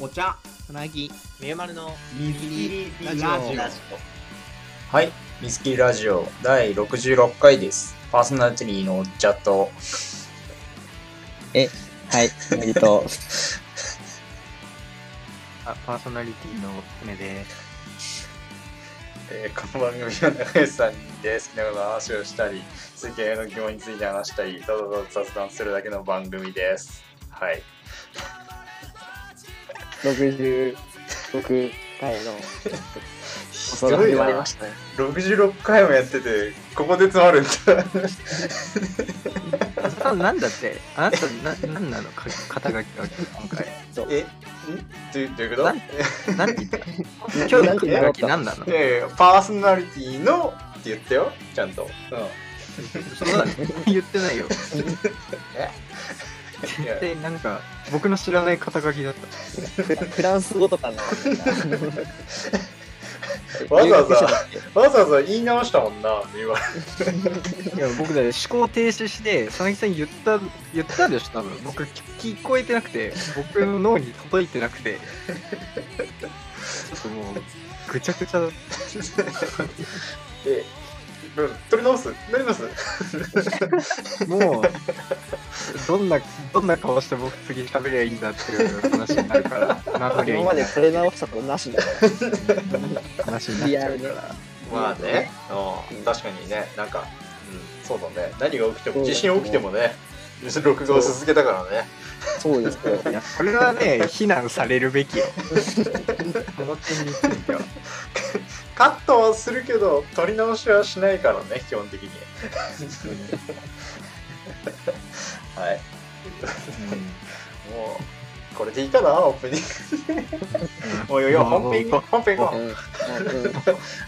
お茶。つなぎ。みゆまるの水切りラジオ。ラジオはい、ミスキーラジオ。第66回です。パーソナリティのおっちゃと、はい。おめでと。あパーソナリティの梅ですえーこの番組は中吉さんで好きなことの話をしたり、世間への疑問について話したり、ただただ雑談するだけの番組です。はい。う66回の。ひ放送が始まりましたね66回もやってて、ここで詰まるんだ。あなんだって。あなたななんなの？か肩書きが今回。え？んどういうこと？なんて言った？今日の肩書き何なの？いやいやパーソナリティのって言ったよ、ちゃんと。そうだね言ってないよ。いやでなんか僕の知らない肩書きだった。フランス語とかの わざわざわざわざ言い直したもんな、今。いや僕だね思考停止して佐々木さん言った言ったでしょ多分。僕聞聞こえてなくて僕の脳に届いてなくて。ちょっともうぐちゃぐちゃだっえ、うん。取り直す。取り直す。たもうどんなどんな顔して僕次喋りゃいいんだっていう話になるから今までこれ直したことなしだ話になっちゃうから。まあね、うん、確かにね、なんか、うん、そうだね。何が起きても、地震起きてもね、録画を続けたからね。そうですよいやこれはね 非難されるべき よ。カットはするけど、撮り直しはしないからね、基本的に。はい。もう、これでいいかな、オープニング。もういいよ、本編行こう、本編行こう。ん。うん。うん。う。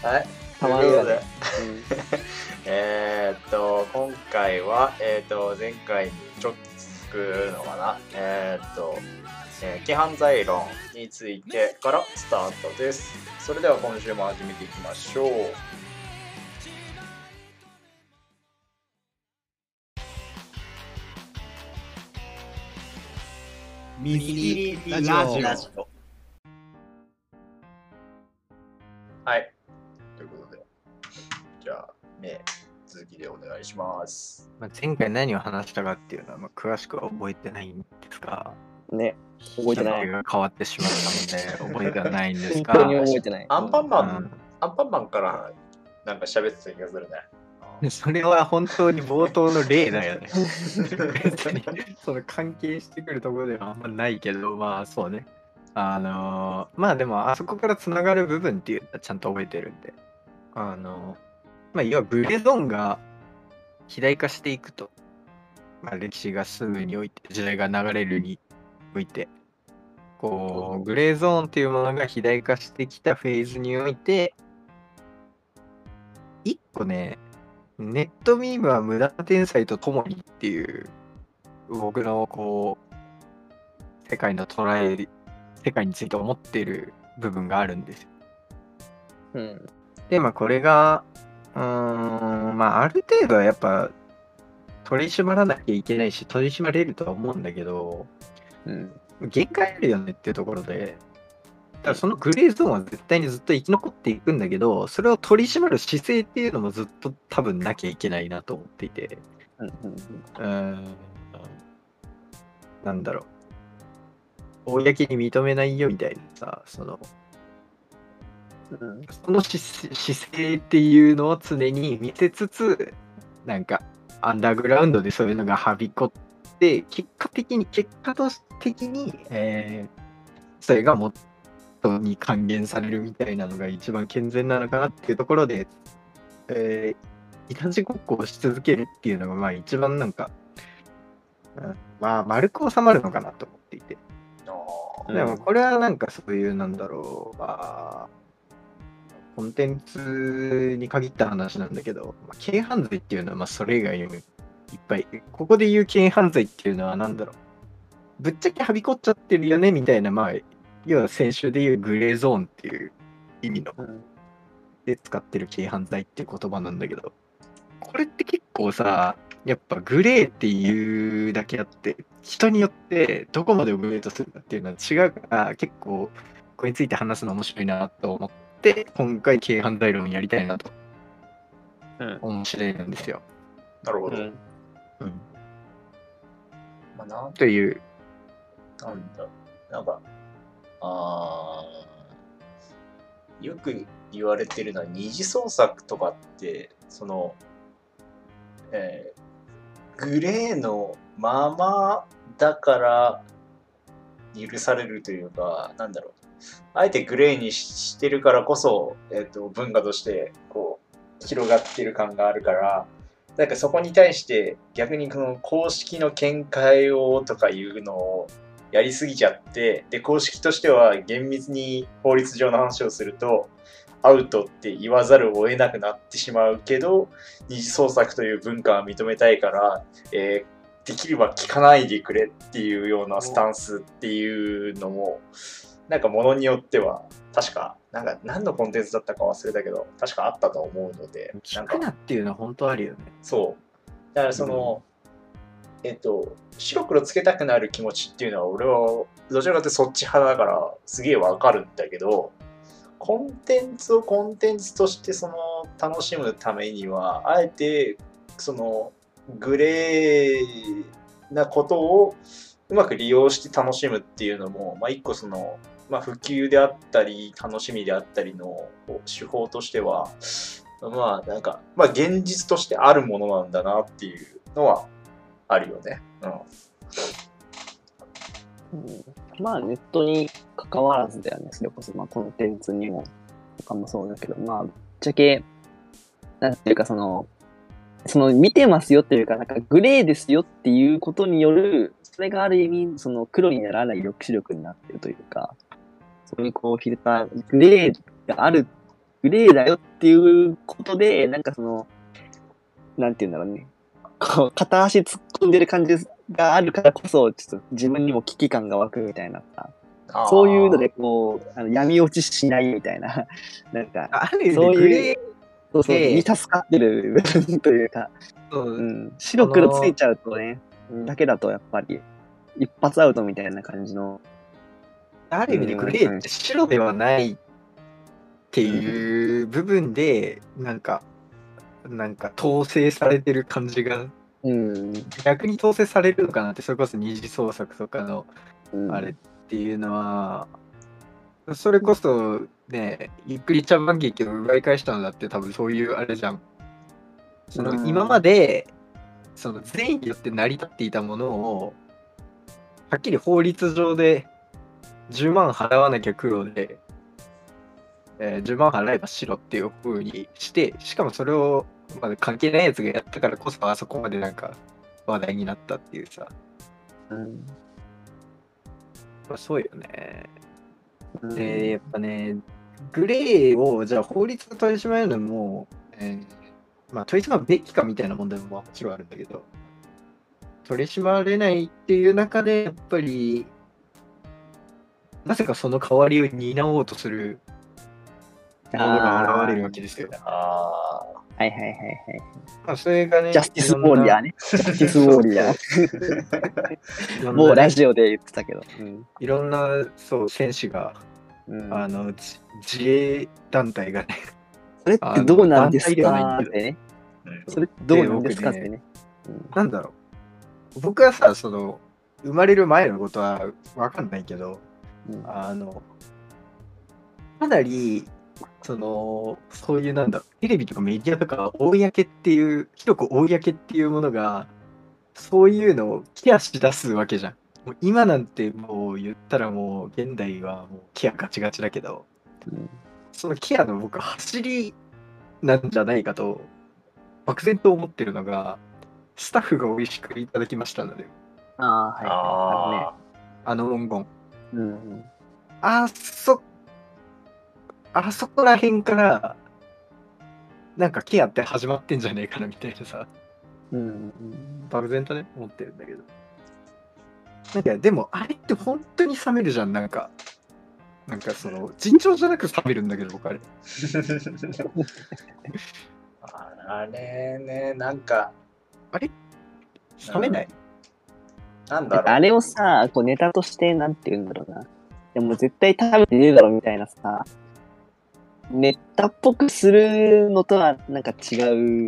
はい。たまにはね。ということでえーっと、今回は、えーっと、前回にちょっと続くのかな？えーっと、えー、規範罪論についてからスタートです。それでは今週も始めていきましょう。水切りラジオはい。ということで、じゃあ、ね、続きでお願いします。まあ前回何を話したかっていうのは、まあ、詳しくは覚えてないんですがね覚えてないが変わってしまったので覚えてはないんです本が当に覚えてないアンパンマン、うんアンパンマンからなんか喋ってた気がするね。それは本当に冒頭の例だよね。別にその関係してくるところではあんまないけど、まあそうね。あのーまあでもあそこからつながる部分っていうのはちゃんと覚えてるんで。あのーまあ要はグレーゾーンが肥大化していくと。まあ歴史が進むにおいて、時代が流れるにおいて、こう、グレーゾーンっていうものが肥大化してきたフェーズにおいて、一個ね、ネットミームは無駄な天才とともにっていう僕のこう世界の捉え世界について思っている部分があるんですよ。うんでまあこれがうーんまあある程度はやっぱ取り締まらなきゃいけないし取り締まれるとは思うんだけどうん限界あるよねっていうところでだからそのグレーゾーンは絶対にずっと生き残っていくんだけどそれを取り締まる姿勢っていうのもずっと多分なきゃいけないなと思っていて。うんうんうーんなんだろう。公に認めないよみたいなさ、その、うんその姿姿勢っていうのを常に見せつつ、なんか、アンダーグラウンドでそういうのがはびこって、結果的に、結果と的に、えーそれがもっとに還元されるみたいなのが一番健全なのかなっていうところで、えー、いたちごっこをし続けるっていうのが、まあ一番なんか、うんまあ丸く収まるのかなと思っていて。あでもこれはなんかそういうなんだろう、まあ、コンテンツに限った話なんだけど、まあ、軽犯罪っていうのはまあそれ以外にもいっぱい、ここで言う軽犯罪っていうのはなんだろう、ぶっちゃけはびこっちゃってるよねみたいな、まあ、要は先週で言うグレーゾーンっていう意味のうん。で使ってる軽犯罪っていう言葉なんだけど、これって結構さ、やっぱグレーっていうだけあって、人によってどこまでをグレーとするかっていうのは違うから、結構これについて話すの面白いなと思って、今回軽犯罪論やりたいなとうん。面白いんですよ。なるほど。うん。うん、まあ、なんという、なんだ、なんか、あーよく言われてるのは、二次創作とかって、その、えーグレーのままだから許されるというか、なんだろう。あえてグレーにしてるからこそ、えっ、と、文化として、こう、広がってる感があるから、なんかそこに対して逆にこの公式の見解をとかいうのをやりすぎちゃって、で、公式としては厳密に法律上の話をすると、アウトって言わざるを得なくなってしまうけど、二次創作という文化は認めたいから、えーできれば聞かないでくれっていうようなスタンスっていうのも、なんかものによっては、確か、なんか何のコンテンツだったか忘れたけど、確かあったと思うので、聞くなっていうのは本当あるよね。そう。だからその、えっと、白黒つけたくなる気持ちっていうのは、俺はどちらかというとそっち派だから、すげえわかるんだけど、コンテンツをコンテンツとしてその楽しむためには、あえてそのグレーなことをうまく利用して楽しむっていうのも、まあ、一個その、まあ、普及であったり、楽しみであったりの手法としては、まあなんか、まあ現実としてあるものなんだなっていうのはあるよね。うん。うんまあネットに関わらずだよね。それこそまあコンテンツにも、とかもそうだけど、まあぶっちゃけ、なんていうかその、その見てますよっていうか、なんかグレーですよっていうことによる、それがある意味、その黒にならない抑止力になってるというか、そういうこうフィルター、グレーがある、グレーだよっていうことで、なんかその、なんていうんだろうね。こう、片足突っ込んでる感じがあるからこそ、ちょっと自分にも危機感が湧くみたいな。そういうので、こう、あの闇落ちしないみたいな、なんか、あるそういうグレーそうそう、で。に助かってる部分というか、とう。ん、白黒ついちゃうとね、だけだとやっぱり、一発アウトみたいな感じの、ある意味でグレーって白ではないっていう部分で、なんか、なんか統制されてる感じが、うん、逆に統制されるのかなって、それこそ二次創作とかのうん、あれっていうのは、それこそね、ゆっくり茶番劇を奪い返したのだって多分そういうあれじゃん。そのうん今まで、その善意によって成り立っていたものを、はっきり法律上で10万払わなきゃ黒で、えー10万払えば白っていう風にして、しかもそれを、まあ、関係ないやつがやったからこそあそこまでなんか話題になったっていうさ、うん。まあ、そうよね。うん。で、やっぱね、グレーをじゃあ法律が取り締まるのも、えーまあ取り締まるべきかみたいな問題ももちろんあるんだけど、取り締まれないっていう中で、やっぱり、なぜかその代わりを担おうとするものが現れるわけですよ。あはいはいはいはい。まあ、それがね、ジャスティス・ウォーリアーね。ジャスティス・ウォーリアー。もうラジオで言ってたけど。うんいろんな、そう、選手が、うんあの、じ自衛団体がね、それってどうなんですかってね。うんそれってどうなんですかってね。なんだろう。僕はさ、その、生まれる前のことはわかんないけど、うん。あの、かなり、その、そういうなんだろう、テレビとかメディアとか、公っていう、広く公っていうものが、そういうのをケアし出すわけじゃん。もう今なんてもう言ったらもう現代はもうケアガチガチだけど、うん。そのケアの僕走りなんじゃないかと漠然と思ってるのがスタッフが美味しくいただきましたので。ああ、はいはい。あの文言うんあそあそこら辺からなんかケアって始まってんじゃねえかなみたいなさ。うんうん漠然とね思ってるんだけど。なんかでもあれって本当に冷めるじゃん。なんかなんかその尋常じゃなく冷めるんだけど僕あれ。あ あれね、なんか、冷めない？なんだろう。あれをさ、こうネタとして、なんて言うんだろうな。でも絶対食べてねえだろみたいなさ、ネタっぽくするのとはなんか違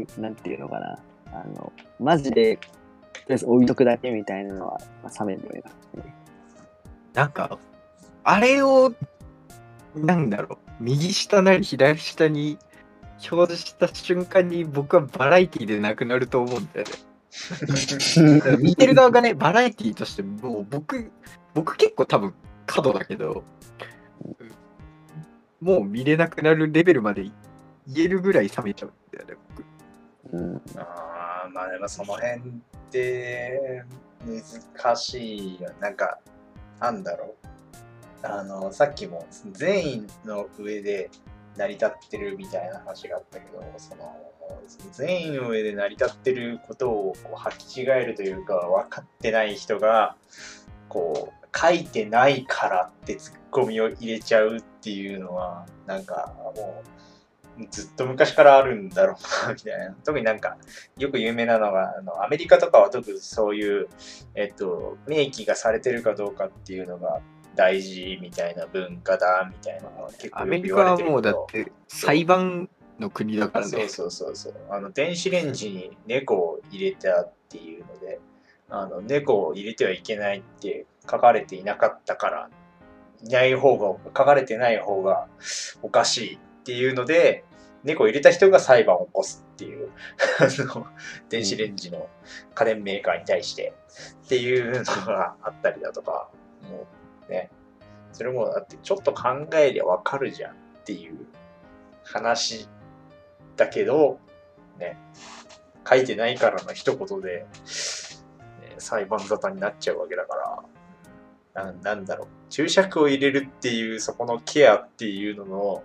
う、なんていうのかな。あの、マジで、とりあえず置いとくだけみたいなのは、まあ、冷めるよね。なんか、あれを、なんだろう、右下なり左下に表示した瞬間に僕はバラエティでなくなると思うんだよね。見てる側がね、バラエティとしてもう僕、僕結構多分過度だけど、もう見れなくなるレベルまで言えるぐらい冷めちゃうんだよね、僕。うん。あーまあでもその辺って難しいよ。なんか、なんだろう。あの、さっきも善意の上で成り立ってるみたいな話があったけど、その、善意の上で成り立ってることをこう履き違えるというか、分かってない人が、こう、書いてないからってツッコミを入れちゃうっていうのは、なんかもう、ずっと昔からあるんだろうな、みたいな。特になんか、よく有名なのが、あのアメリカとかは特にそういう、えっと、明記がされてるかどうかっていうのが大事みたいな文化だ、みたいなのは結構アメリカはもうだって裁判の国だからね。そうそうそうそう。あの、電子レンジに猫を入れたっていうので、あの、猫を入れてはいけないって書かれていなかったから、いない方が、書かれてない方がおかしいっていうので、猫を入れた人が裁判を起こすっていう、電子レンジの家電メーカーに対してっていうのがあったりだとか、もうね、それもだってちょっと考えりゃわかるじゃんっていう話だけど、ね、書いてないからの一言で、ね裁判沙汰になっちゃうわけだから、ななんだろう、注釈を入れるっていう、そこのケアっていうのの、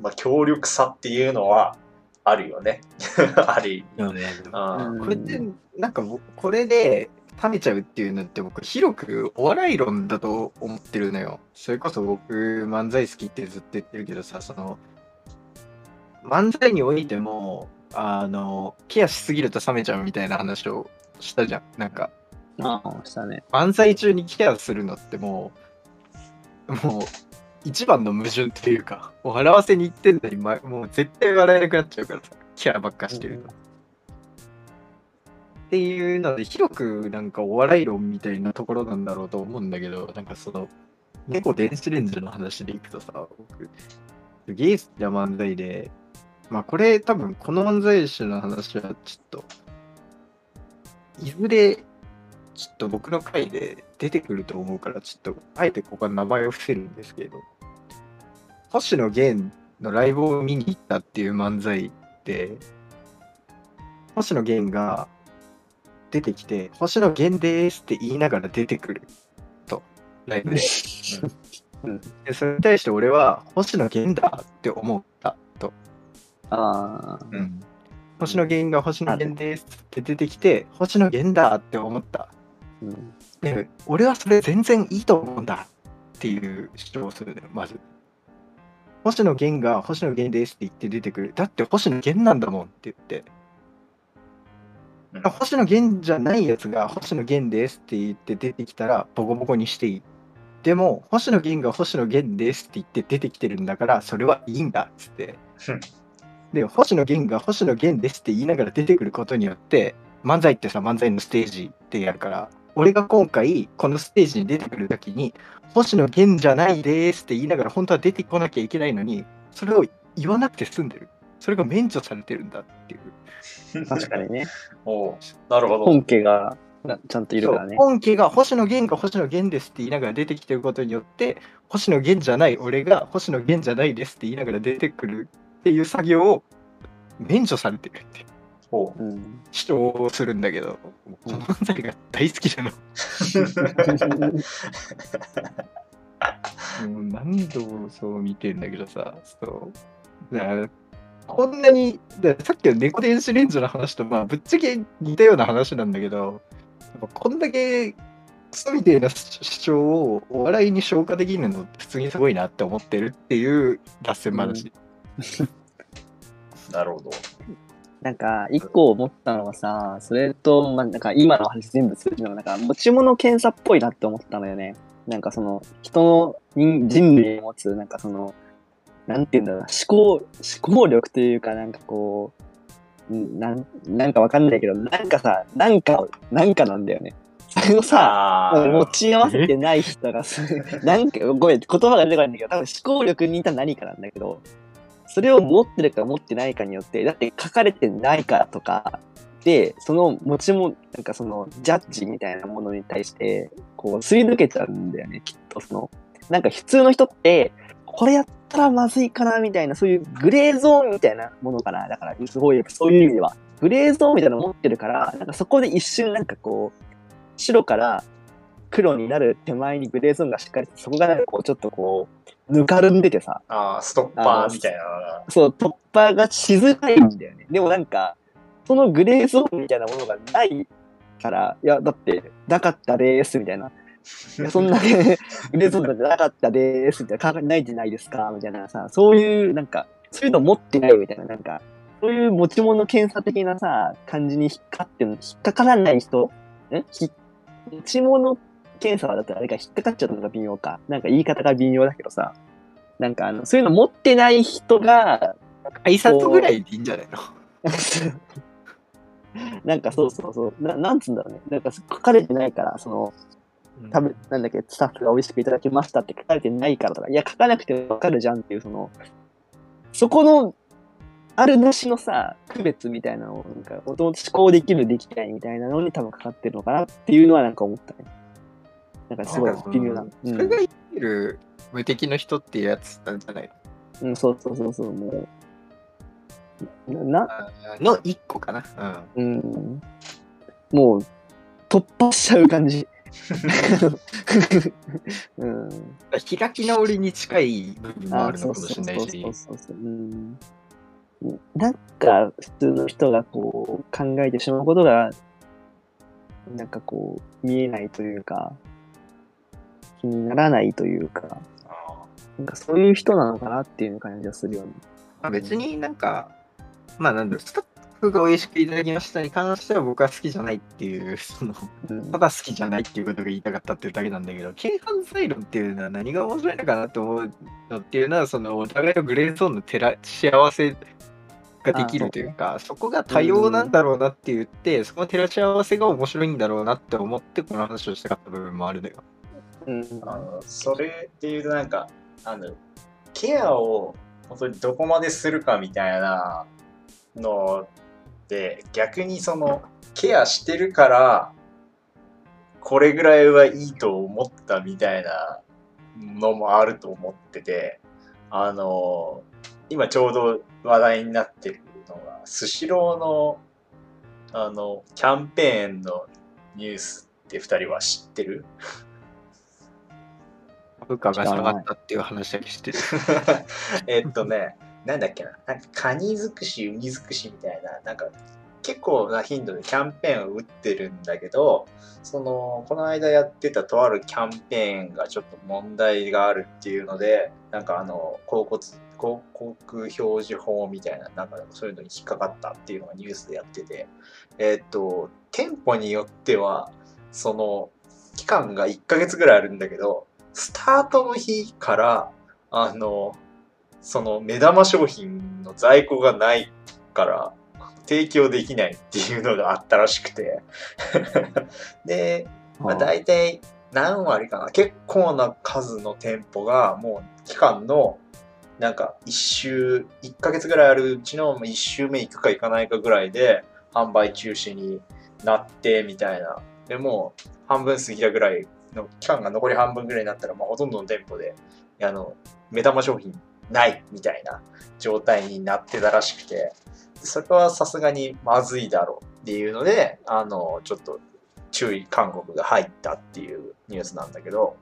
まあ、強力さっていうのはあるよね。ある意味。よねあうんこれって、なんか僕、これで冷めちゃうっていうのって僕、広くお笑い論だと思ってるのよ。それこそ僕、漫才好きってずっと言ってるけどさ、その、漫才においても、あの、ケアしすぎると冷めちゃうみたいな話をしたじゃん。なんか、ああ、したね。漫才中にケアするのってもう、もう、一番の矛盾っていうか、笑わせに行ってんのに、ま、もう絶対笑えなくなっちゃうからさ、ケアばっかしてると。っていうので、広くなんかお笑い論みたいなところなんだろうと思うんだけど、なんかその、猫電子レンジの話でいくとさ、僕、すげえ好きな漫才で、まあこれ多分この漫才師の話はちょっと、いずれちょっと僕の回で出てくると思うから、ちょっとあえてここは名前を伏せるんですけど、星野源のライブを見に行ったっていう漫才で、星野源が出てきて、星野源でーすって言いながら出てくると、ライブで。でそれに対して俺は、星野源だって思ったと。ああ、うん星野源が星野源ですって出てきて、星野源だって思った。うん。で、俺はそれ全然いいと思うんだっていう主張をするのよ、まず。星野源が星野源ですって言って出てくる。だって星野源なんだもんって言って。うん星野源じゃないやつが星野源ですって言って出てきたらボコボコにしていい。でも、星野源が星野源ですって言って出てきてるんだから、それはいいんだっつってうん。で、星野源が星野源ですって言いながら出てくることによって、漫才ってさ、漫才のステージでやるから、俺が今回、このステージに出てくるときに、星野源じゃないですって言いながら、本当は出てこなきゃいけないのに、それを言わなくて済んでる。それが免除されてるんだっていう。確かにね。おうなるほど。本家がなちゃんといるからね。本家が星野源が星野源ですって言いながら出てきてることによって、星野源じゃない俺が星野源じゃないですって言いながら出てくるっていう作業を免除されてるって。主張をするんだけど、この漫才が大好きなの。もう何度もそう見てんだけどさ、そう。だからこんなに、さっきの猫電子レンジの話と、まあ、ぶっちゃけ似たような話なんだけど、こんだけクソみたいな主張をお笑いに消化できるのって普通にすごいなって思ってるっていう脱線話。なるほど。なんか、一個思ったのはさ、それと、まあ、なんか今の話全部するのが、なんか持ち物検査っぽいなって思ったのよね。なんかその、人の人人類を持つ、なんかその、なんていうんだろうな、思考、思考力というか、なんかこう、んなん、なんかわかんないけど、なんかさ、なんか、なんかなんだよね。それをさ、持ち合わせてない人がす、なんか、ごめん、言葉が出てこないんだけど、多分思考力に似た何かなんだけど、それを持ってるか持ってないかによって、だって書かれてないからとか、で、その持ちも、なんかその、ジャッジみたいなものに対して、こう、すり抜けちゃうんだよね、きっと。その、なんか普通の人って、これやったらまずいかな、みたいな、そういうグレーゾーンみたいなものかな。だから、すごい、そういう意味では。グレーゾーンみたいなの持ってるから、なんかそこで一瞬なんかこう、白から黒になる手前にグレーゾーンがしっかり、そこがなんかこう、ちょっとこう、ぬかるんでてさ、あーストッパーみたいな。そう、突破がしづらいんだよね。でもなんか、そのグレーゾーンみたいなものがないから、いや、だって、なかったです、みたいな。いや、そんな、グレーゾーンなんてなかったです、みたいな、考えないじゃないですか、みたいなさ、そういう、なんか、そういうの持ってないみたいな、なんか、そういう持ち物検査的なさ、感じに引っかってん引っかからない人んひ持ち物検査はだってあれか、引っかかっちゃったのが微妙か。なんか言い方が微妙だけどさ、なんかあの、そういうの持ってない人が、挨拶ぐらいでいいんじゃないの？なんかそうそうそう、ななんつうんだろうね。なんか書かれてないから、その、食べ、なんだっけ、スタッフが美味しくいただきましたって書かれてないからとか、いや、書かなくてもわかるじゃんっていう、その、そこの、あるなしのさ、区別みたいなのを、なんか、もともと思考できる、できないみたいなのに多分かかってるのかなっていうのはなんか思ったね。なんかすごい微妙な。うそれが言ってる無敵の人っていうやつなんじゃないん、うん、そうそうそうそう、もう、な、のの一個かな。うん。うん、もう、突破しちゃう感じ。うん。開き直りに近い部分もああるのかもしれないしそう。そうそうそう。うん。なんか、普通の人がこう、考えてしまうことが、なんかこう、見えないというか、気にならないというか、あなんかそういう人なのかなっていう感じがするよね。まあ、別になんか、まあなんだろう、スタッフが美味しくいただきましたに関しては僕は好きじゃないっていう、その、うん。ただ好きじゃないっていうことが言いたかったっていうだけなんだけど、軽犯罪論っていうのは何が面白いのかなと思うのっていうのは、そのお互いのグレーゾーンの照ら幸せができるというか、そこが多様なんだろうなって言って、そこの照らし合わせが面白いんだろうなって思って、この話をしたかった部分もあるのよ。うん。あのそれっていうとなんかあのケアを本当にどこまでするかみたいなので逆にそのケアしてるからこれぐらいはいいと思ったみたいなのもあると思っててあの今ちょうど話題になってるのがスシローのあのキャンペーンのニュースって2人は知ってる？株価が下がったっていう話だけしてる。えっとね、なんだっけな、なんかカニ尽くし、ウニ尽くしみたいな、なんか結構な頻度でキャンペーンを打ってるんだけど、その、この間やってたとあるキャンペーンがちょっと問題があるっていうので、なんかあの、広告、広告表示法みたいな、なんかそういうのに引っかかったっていうのがニュースでやってて、えっと、店舗によっては、その、期間が1ヶ月ぐらいあるんだけど、スタートの日から、あの、その目玉商品の在庫がないから提供できないっていうのがあったらしくて。で、まあ、大体何割かな結構な数の店舗がもう期間のなんか1週1ヶ月ぐらいあるうちの1週目行くか行かないかぐらいで販売中止になってみたいな。でもう半分過ぎたぐらいの期間が残り半分ぐらいになったら、まあ、ほとんどの店舗であの目玉商品ないみたいな状態になってたらしくて、それはさすがにまずいだろうっていうので、あの、ちょっと注意勧告が入ったっていうニュースなんだけど、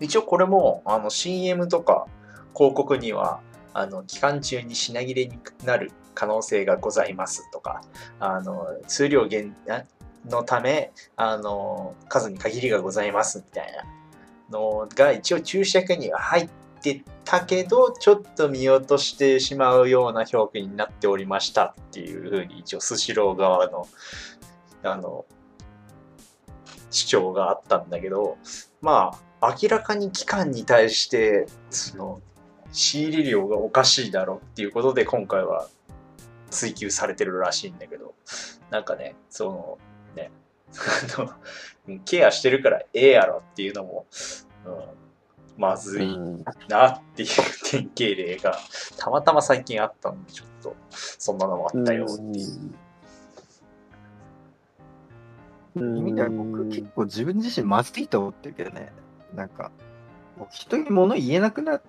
一応これもあの CM とか広告には、あの、期間中に品切れになる可能性がございますとか、あの、数量減のため、あの、数に限りがございますみたいなのが一応注釈には入ってたけど、ちょっと見落としてしまうような表記になっておりましたっていうふうに一応スシロー側の、あの、主張があったんだけど、まあ、明らかに期間に対して、その、仕入れ量がおかしいだろうっていうことで今回は追求されてるらしいんだけど、なんかね、そ、の、ケアしてるからええやろっていうのも、うん、まずいうんなっていう典型例がたまたま最近あったんで、ちょっとそんなのもあったよっていう。うん。意味では僕結構自分自身まずいと思ってるけどね。なん。か、もう人に物言えなくな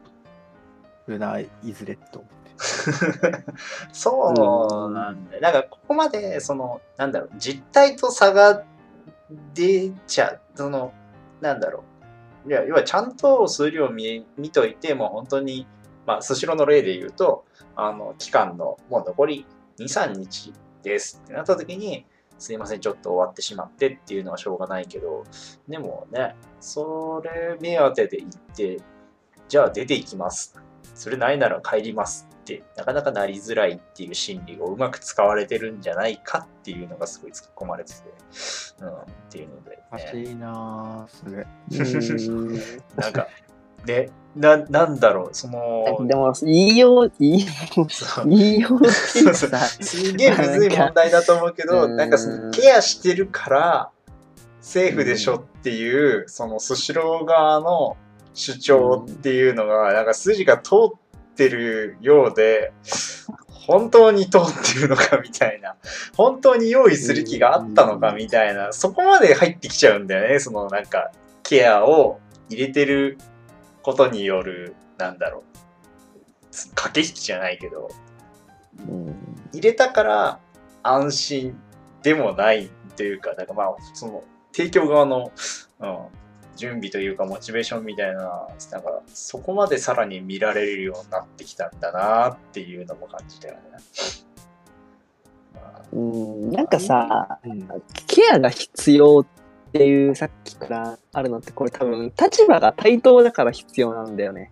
るな、いずれと思って。そうなんだよ。なんかここまで、その、なんだろう、実態と差が出ちゃう、その、なんだろう。いや、要はちゃんと数量見見といて、もう本当に、まあ、スシローの例で言うと、あの、期間のもう残り2、3日ですってなった時に、すいません、ちょっと終わってしまってっていうのはしょうがないけど、でもね、それ目当てで行って、じゃあ出ていきます。それないなら帰りますって、なかなかなりづらいっていう心理をうまく使われてるんじゃないかっていうのがすごい突っ込まれてて、うん、っていうので、おかしね、いなぁ、それ。うん。なんか、で、な、なんだろう、その、でも、言いよう、言いよそうう、言いようっていうかさ、すげえむずい問題だと思うけど、なんかなんかそのケアしてるからセーフでしょっていう、そのスシロー側の主張っていうのが、なんか筋が通ってるようで、本当に通ってるのかみたいな、本当に用意する気があったのかみたいな、そこまで入ってきちゃうんだよね、そのなんかケアを入れてることによる、なんだろう、駆け引きじゃないけど、うん。入れたから安心でもないというか、なんかまあ、その提供側の、うん、準備というかモチベーションみたいな、なんかそこまでさらに見られるようになってきたんだなっていうのも感じたよね。まあうん、なんかさ、うんケアが必要っていうさっきからあるのってこれ多分立場が対等だから必要なんだよね。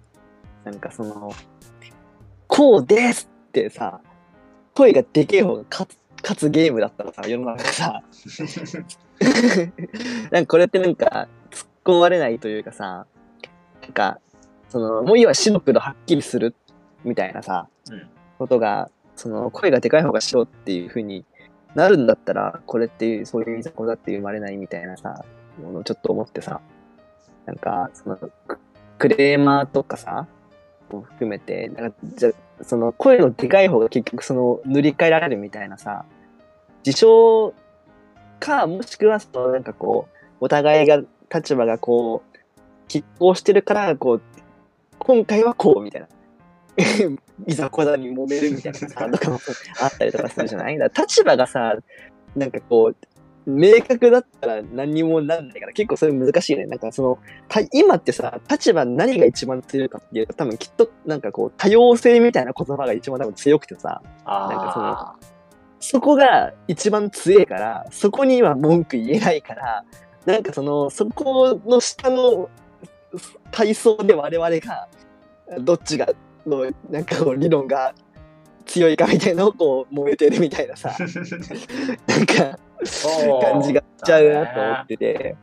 なんかその、こうですってさ、声がでけえ方が勝つ勝つゲームだったらさ、世の中さ、なんかこれってなんか突っ込まれないというかさ、なんか、その、もういいわ白黒はっきりするみたいなさ、うん。ことが、その声がでかい方が白っていう風になるんだったら、これっていう、そういういざこざって生まれないみたいなさ、ものをちょっと思ってさ、なんか、その、ククレーマーとかさ、も含めて、なんか、じゃ、その声のでかい方が結局その塗り替えられるみたいなさ、事象か、もしくはそのなんかこう、お互いが、立場がこう、拮抗してるから、こう、今回はこう、みたいな。いざこざに揉めるみたいなさ、とかもあったりとかするじゃない？だ立場がさ、なんかこう、明確だったら何にもなんないから、結構それ難しいよね。なんかその、た今ってさ、立場何が一番強いかっていうと、多分きっとなんかこう、多様性みたいな言葉が一番多分強くてさ、なんかそのあそこが一番強いから、そこには文句言えないから、なんかその、そこの下の階層で我々が、どっちが、の、なんかこう理論が強いかみたいなのをこう揉めてるみたいなさ、なんか感じがしちゃうなと思ってて、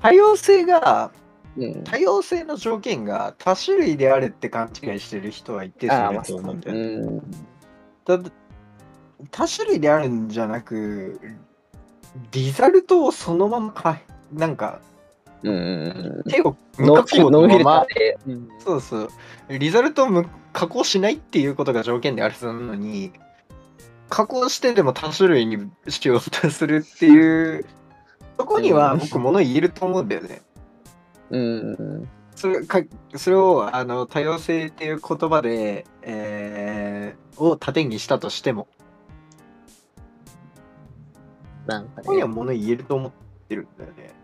多様性が、うん。多様性の条件が多種類であるって勘違いしてる人は一定数いると思うんだうよね。多種類であるんじゃなく、リザルトをそのままか、なんか、うん。手をノンフィルノンフィルタまーで、うんそうそう。リザルトをむ加工しないっていうことが条件であるのに、加工してでも多種類にしようとするっていう、そこには僕物言えると思うんだよね。うん。それかそれをあの多様性っていう言葉で、えーを盾にしたとしても、なんかここにはね。物言えると思ってるんだよね。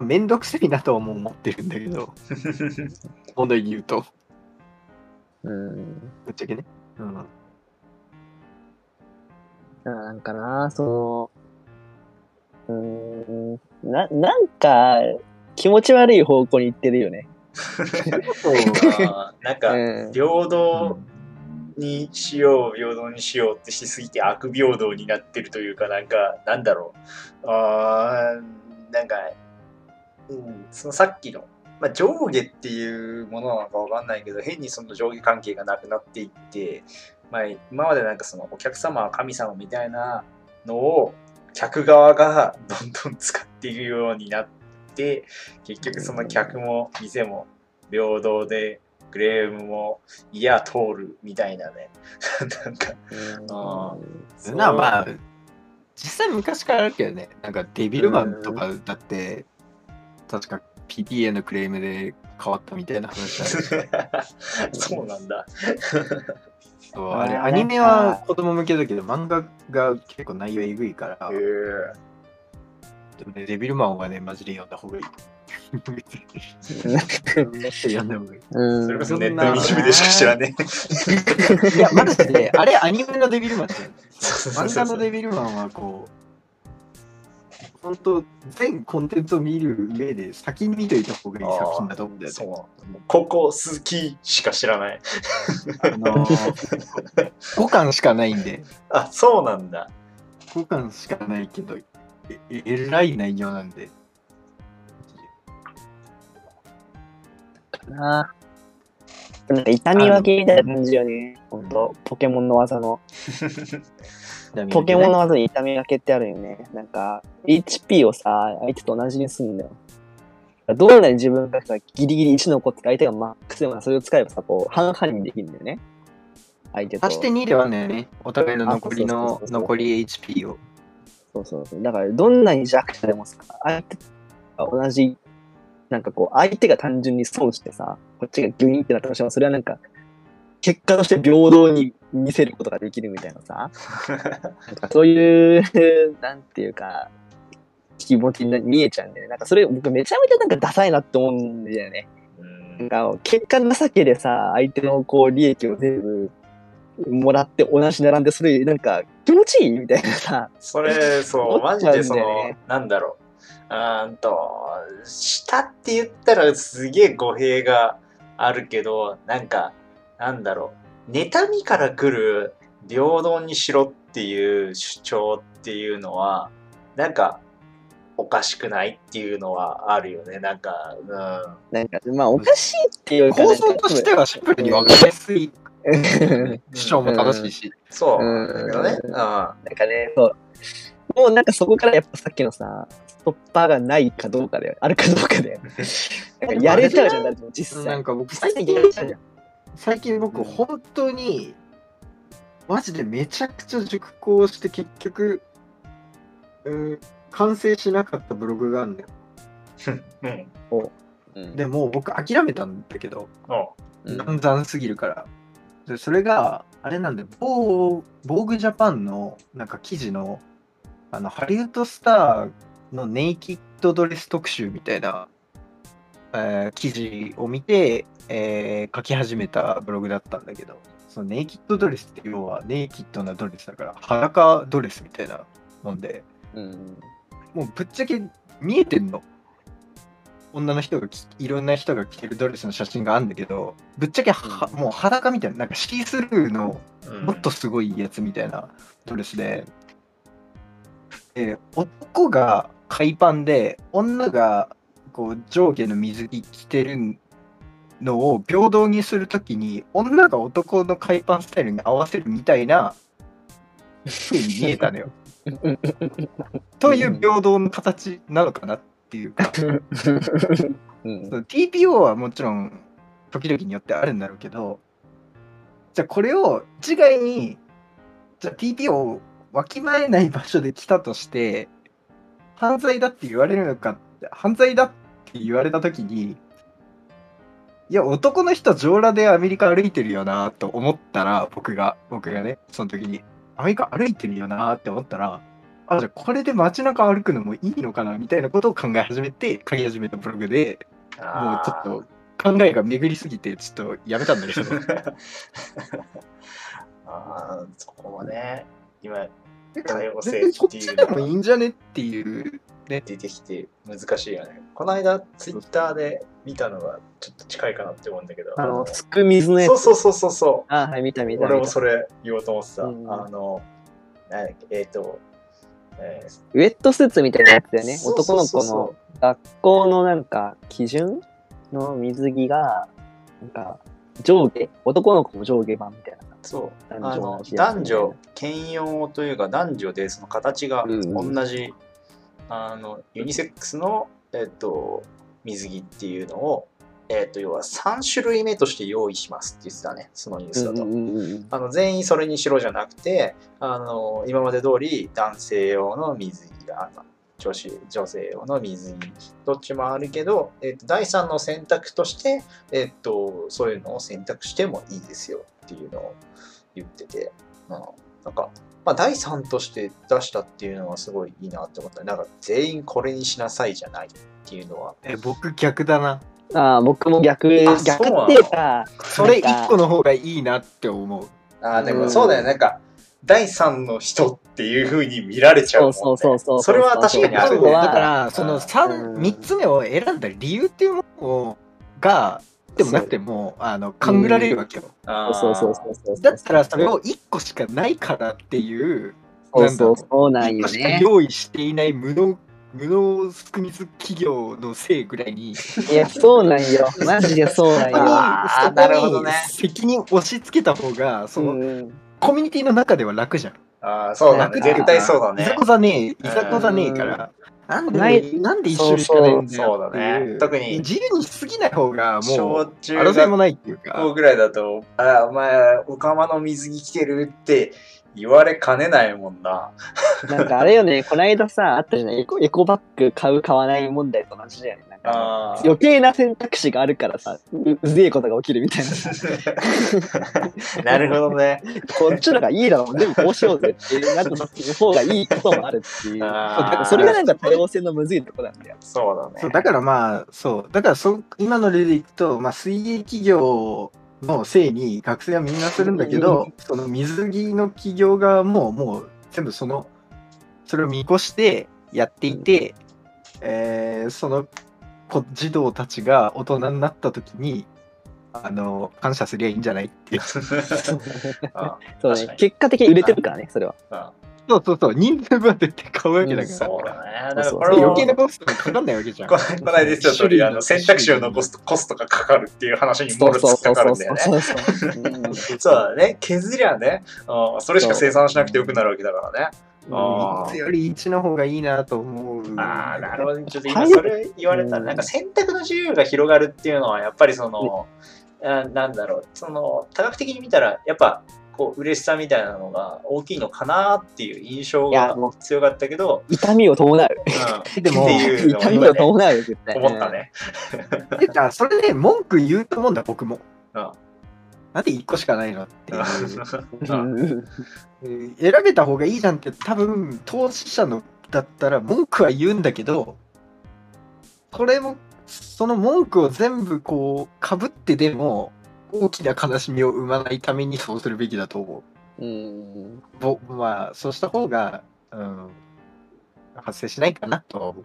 めんどくせえなとはもう思ってるんだけど、物言うと、うん。ぶっちゃけね。うん。だからなんかな、その、うーん、な、なんか、気持ち悪い方向に行ってるよね。なんか、うん平等にしよう、平等にしようってしすぎて悪平等になってるというか、なんか、なんだろう。あーなんか、うん、そのさっきの、まあ、上下っていうものなのかわかんないけど、変にその上下関係がなくなっていって、まあ、今までなんかそのお客様は神様みたいなのを客側がどんどん使っているようになって、結局その客も店も平等で、クレームもいや通るみたいなね。なんか、まあ、実際昔からあるけどね、なんかデビルマンとかだって、確か PTA のクレームで変わったみたいな話ある。そうなんだ。そうあれ、アニメは子供向けだけど、漫画が結構内容えぐいから、でもね、デビルマンはね、マジで読んだ方がいい。んそれこそネット一部でしか知らねえ。いや、マジで、あれアニメのデビルマンじゃん。漫画のデビルマンはこう、本当全コンテンツを見る上で先に見といた方がいい作品だと思うんだよそう。ね。もうここ好きしか知らない。あのー、5巻しかないんで、あ、そうなんだ。5巻しかないけど、えええらい内容なんで。な。なんか痛み分けみたいな感じよね。ほんと、ポケモンの技の。ポケモンの技に痛み分けってあるよね。なんか、HP をさ、相手と同じにすんだよ。どんなに自分がさ、ギリギリ1残って相手がマックスでもそれを使えばさ、こう、半々にできるんだよね。相手と。足して2ではねね、お互いの残りの残り HP を。そうそうそう。だから、どんなに弱者でもさ、相手が同じ、なんかこう、相手が単純に損してさ、こっちがギュインってなったとしても、それはなんか、結果として平等に見せることができるみたいなさ、なんかそういう、なんていうか、気持ちにな見えちゃうんだよね。なんかそれ、僕めちゃめちゃなんかダサいなって思うんだよね。うんなんか、結果情けでさ、相手のこう、利益を全部もらって同じ並んで、それ、なんか、気持ちいいみたいなさ、それ、そう、マジでそのなんだろう。うーんと、下って言ったらすげえ語弊があるけど、なんか、なんだろう。妬みから来る平等にしろっていう主張っていうのは、なんか、おかしくないっていうのはあるよね。なんか、うん。なんか、まあ、おかしいっていうか、構造としてはシンプルに分かりやすい主張も正しいし。そう。うんだけどね。うん。なんかね、そう。もうなんかそこからやっぱさっきのさ、ストッパーがないかどうかで、あるかどうかで、なんかやれちゃうじゃん、だって実際。なんか僕実際にやれちゃうじゃん。最近僕本当にマジでめちゃくちゃ熟考して結局、うん、完成しなかったブログがあるんだよ。うん。うんでもう僕諦めたんだけど、おうん暗算すぎるから。でそれがあれなんだよ、ボーボーグジャパンのなんか記事のあのハリウッドスターのネイキッドドレス特集みたいな、えー記事を見て、えー書き始めたブログだったんだけど、そのネイキッドドレスって要はネイキッドなドレスだから裸ドレスみたいなもんで、うん。もうぶっちゃけ見えてんの。女の人がきいろんな人が着てるドレスの写真があるんだけど、ぶっちゃけは、うんもう裸みたいな、なんかシースルーのうんもっとすごいやつみたいなドレスで、で男が海パンで、女がこう上下の水着着てるのを平等にするときに、女が男の海パンスタイルに合わせるみたいな風に見えたのよ。という平等の形なのかなっていうか、うん TPO はもちろん時々によってあるんだろうけど、じゃあこれを一概に、じゃあ TPO をわきまえない場所で来たとして、犯罪だって言われるのかって、犯罪だって言われた時に、いや、男の人上裸でアメリカ歩いてるよなと思ったら、僕が、僕がね、その時に、アメリカ歩いてるよなって思ったら、あ、じゃあこれで街中歩くのもいいのかなみたいなことを考え始めて、書き始めたブログで、もうちょっと考えが巡りすぎて、ちょっとやめたんだけど。あーそこもね、今、多全様性っっていうのはちでもいいんじゃねっていうね出てきて難しいよね。この間、ツイッターで見たのがちょっと近いかなって思うんだけど、あの、すく水のやつ。そうそうそうそうそう。あ、はい、見た見た。俺もそれ言おうと思ってた。うんあの、なんだっけ、えっ、と、えーウェットスーツみたいなやつだよね。男の子の学校のなんか基準の水着が、なんか上下、男の子も上下版みたいな。そう。男女あの男女兼用というか男女でその形がうんうん同じ、あのユニセックスの、えっと水着っていうのを、えっと要は3種類目として用意しますって言ってたねそのニュースだと。うんうんうんうん。あの全員それにしろじゃなくてあの今まで通り男性用の水着が女子女性用の水着。どっちもあるけど、えっと第3の選択として、えっとそういうのを選択してもいいですよっていうのを言ってて、うん、なんか、まあ、第3として出したっていうのはすごいいいなって思った。なんか全員これにしなさいじゃないっていうのは。え僕逆だな。ああ、僕も逆、あ逆っていうか、それなんか一個の方がいいなって思う。あーでうん。もそうだよ、なんか第3の人っていう風に見られちゃうもんね。そうそうそうそれは確かにあるね。だから、そのうん三三つ目を選んだ理由っていうものが、でもなくても、あの、勘ぐられるわけよ。そうそうそうそう。だったら、それを一個しかないからっていう、そうそうそうなんよね。用意していない無能、無能スクミス企業のせいぐらいに、いや、そうなんよ。マジでそうなんよ。あーそこになるほどね責任押し付けた方が、その、うんコミュニティの中では楽じゃん。あーそうだね楽絶対そうだねいざこざねえ、いざこざねえから。なんで、なんで一緒にしかないんだよそうそうそうだ。ね特に自由にしすぎない方がもう、争いも学ないっていうか。校ぐらいだと「あーお前お釜の水着着てる」って言われかねないもんななんかあれよね、こないださ、あったじゃない？エコエコバッグ買う買わない問題と同じだよね。余計な選択肢があるからさ、ううぜえことが起きるみたいな。なるほどねこっちのがいいだろう、でもこうしようぜってなった方がいいこともあるっていう。それがなんか多様性のむずいとこなんだよ。そうだねそうだからまあ、そう。だからそ、今の例でいくと、まあ、水泳企業のせいに学生はみんなするんだけど、その水着の企業側も、もう全部その、それを見越してやっていて、えーその子児童たちが大人になった時に、あの、感謝すりゃいいんじゃないっていう。あそうね、結果的に売れてるからね、それは。あそうそうそう、人数分は絶対買うわけだから。そうだね。だからそうこれも余計なコストがかかんないわけじゃん。ここの間言ってた通りあの選択肢を残すとコストがかかるっていう話にもろ突っかかるんだよね。そうそうそううんそう。だね。削りゃねそれしか生産しなくてよくなるわけだからね3つより1の方がいいなと思う。ああ、なるほど。ちょっと今それ言われたら、うんなんか選択の自由が広がるっていうのは、やっぱりその、あなんだろう、その、多角的に見たら、やっぱ、こう、嬉しさみたいなのが大きいのかなっていう印象が強かったけど、痛みを伴う。うん、でもっていうのを痛みを伴うよ、絶対。思ったね。てか、それで文句言うと思うんだ、僕も。うんなんで1個しかないのって 選べた方がいいじゃんって、多分、投資者のだったら文句は言うんだけど、これも、その文句を全部こう、かぶってでも、大きな悲しみを生まないためにそうするべきだと思う。うん。ぼまあ、そうした方が、うん、発生しないかなとは思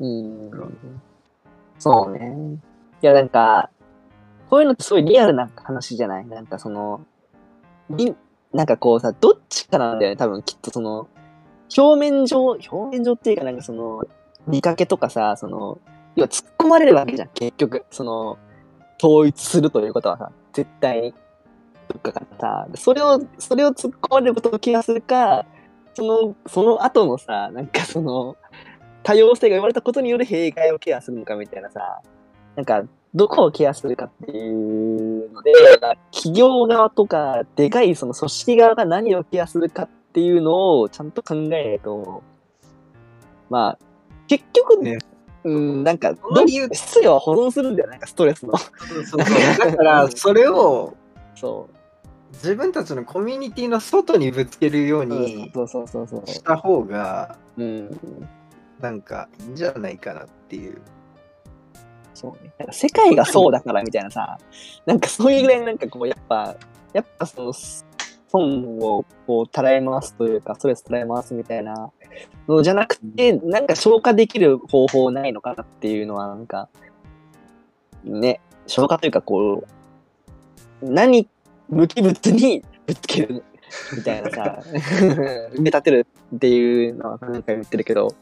う。うん。そうね。いや、なんか、こういうのってすごいリアルな話じゃない？なんかその、なんかこうさ、どっちかなんだよね、多分きっとその、表面上、表面上っていうかなんかその、見かけとかさ、その、要は突っ込まれるわけじゃん、結局。その、統一するということはさ、絶対に。どっかからさ、それを、それを突っ込まれることをケアするか、その、その後のさ、なんかその、多様性が生まれたことによる弊害をケアするのかみたいなさ、なんか、どこをケアするかっていうので、企業側とか、でかいその組織側が何をケアするかっていうのをちゃんと考えないと、まあ、結局、ねうん、なんか、その理由質量は保存するんだよ、なんかストレスの。だから、それをそ自分たちのコミュニティの外にぶつけるようう。にそうそうそうそう。した方が、うん。なんかいいんじゃないかなっていう。そうね。なんか世界がそうだからみたいなさ、なんかそういうぐらいなんかこう、やっぱ、やっぱその、そ損をこう、たらい回すというか、ストレスたらい回すみたいなのじゃなくて、なんか消化できる方法ないのかなっていうのは、なんか、ね、消化というか、こう、何、無機物にぶつけるみたいなさ、埋め立てるっていうのは何回も言ってるけど、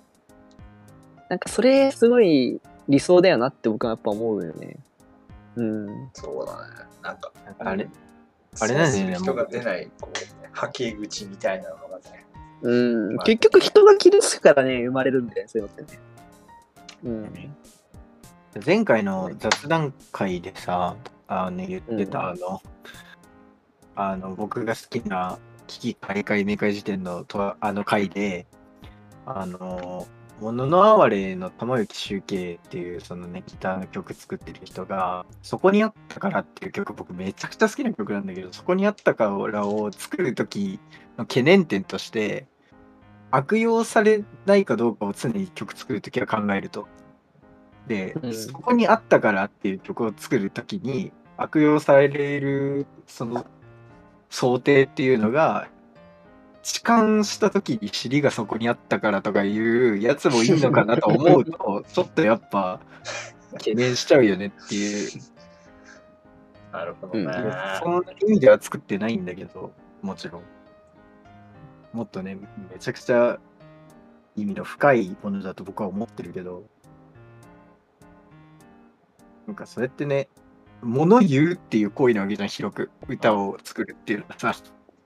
なんかそれすごい理想だよなって僕はやっぱ思うよね。うん。そうだね。なんか、なんかあれ、あれあれなんだよね人が出ない、こう、ね、はけ口みたいなのがね。うん、結局人が傷つくからね、生まれるんだよ、そういうのってね。うん。前回の雑談会でさ、あの言ってた、うんあの、あの、僕が好きな危機開会明快時点のとあの回で、あの、ものの哀れの玉行集計っていうそのね、ギターの曲作ってる人が、そこにあったからっていう曲、僕めちゃくちゃ好きな曲なんだけど、そこにあったからを作るときの懸念点として、悪用されないかどうかを常に曲作るときは考えると。で、うんそこにあったからっていう曲を作るときに悪用されるその想定っていうのが痴漢した時に尻がそこにあったからとかいうやつもいいのかなと思うと ちょっとやっぱ懸念しちゃうよねっていう。なるほどね。その意味では作ってないんだけどもちろん。もっとねめちゃくちゃ意味の深いものだと僕は思ってるけど。なんかそれってね物言うっていう行為なわけじゃん広く。歌を作るっていうのはさ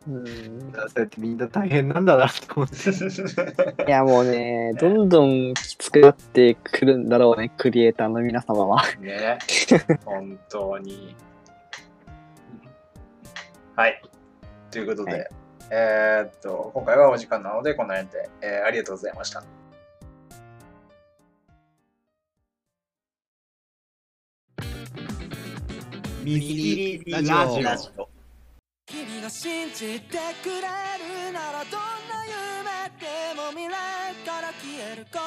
うん、そうやってみんな大変なんだなと思っていやもうね、どんどんきつくなってくるんだろうね、クリエイターの皆様は。ね。本当に。はい。ということで、はいえーっと、今回はお時間なので、この辺で、えーありがとうございました。ミリラジオ。君が信じてくれるならどんな夢でも未来から消えるこ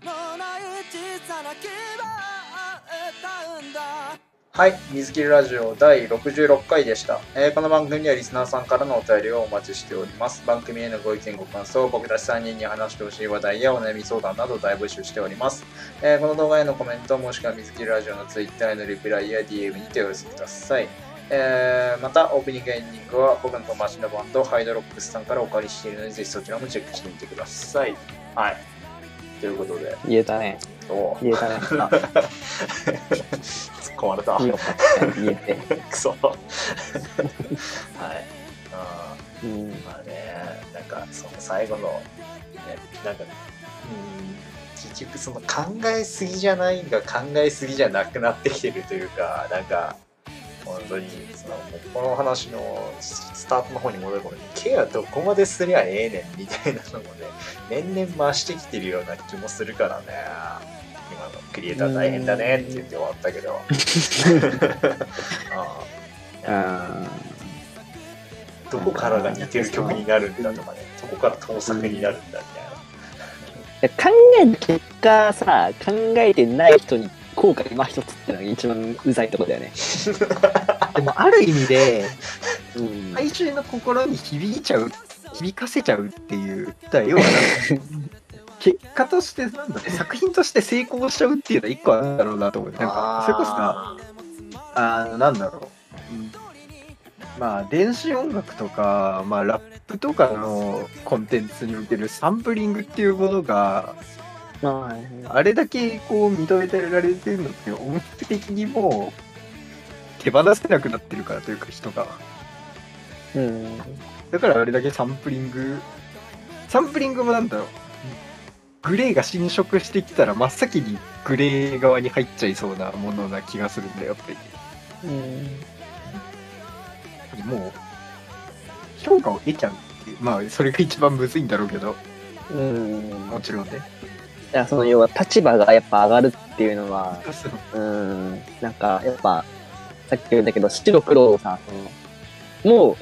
とのない小さな希望を歌うんだはい、水切りラジオ第66回でした、えーこの番組ではリスナーさんからのお便りをお待ちしております。番組へのご意見ご感想、僕たち3人に話してほしい話題やお悩み相談など大募集しております。えーこの動画へのコメントもしくは水切りラジオの Twitter へのリプライや DM にてお寄せください。えーまた、オープニングエンディングは僕の友達のバンド、ハイドロックスさんからお借りしているので、ぜひそちらもチェックしてみてください。はい。ということで、言えたね。お言えたね。あ、突っ込まれた。言えて。クソ。はい。あうん。ーまあね、なんかその最後の、ね、なんか、うん、結局その考えすぎじゃないが考えすぎじゃなくなってきてるというか、なんか、本当にそのこの話のスタートの方に戻る頃にケアどこまですりゃええねんみたいなのもね 年々増してきてるような気もするからね。今のクリエイター大変だねって言って終わったけど。ああ。あどこからが似てる曲になるんだとかね、どこから盗作になるんだみたいな。ー考えた結果さ、考えてない人に後悔今一つってのが一番うざいとこだよね。でもある意味でうん。大衆の心に響いちゃう響かせちゃうっていうだから要はなんか 結果としてなんだろう作品として成功しちゃうっていうのは一個あるんだろうなと思うなんかそれこそさあのなんだろう、うんまあ電子音楽とか、まあ、ラップとかのコンテンツにおけるサンプリングっていうものがまああれだけこう認めてられてるのって音楽的にもう手放せなくなってるからというか人が。うん。だからあれだけサンプリング、サンプリングもなんだろう、グレーが侵食してきたら真っ先にグレー側に入っちゃいそうなものな気がするんだよ、やっぱり。うん。もう、評価を得ちゃうっていう。まあ、それが一番むずいんだろうけど、うん。もちろんね。だからその要は立場がやっぱ上がるっていうのは、そううん、なんかやっぱ、さっき言ったけど、白黒をさ、そのもう、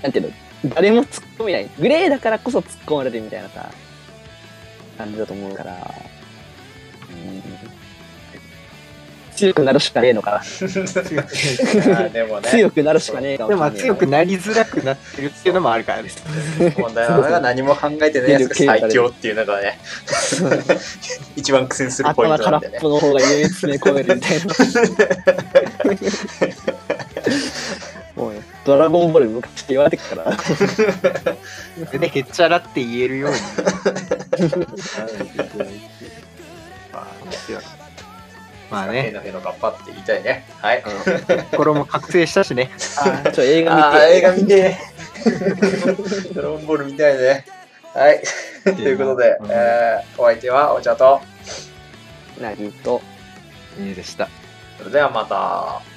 なんていうの、誰も突っ込めない。グレーだからこそ突っ込まれるみたいなさ、感じだと思うから、強くなるしかねえのかな。あーでもね、強くなるしかねえかもでも強くなりづらくなってるっていうのもあるからね。問題なのが何も考えてないやつが最強っていうのがね、一番苦戦するポイン頭トなんでね空っぽ。の方が夢詰め込めるみたいな。もうね、ドラゴンボール昔って言われてっから。でへっちゃらって言えるように。まあへね、のへの頑張って言いたいね。はい。心も覚醒したしね。あちょ、映画見て。映画見て。ドラゴンボール見たいね。はい。ということで、うんえーお相手はお茶と、なぎと。いいでした。それではまた。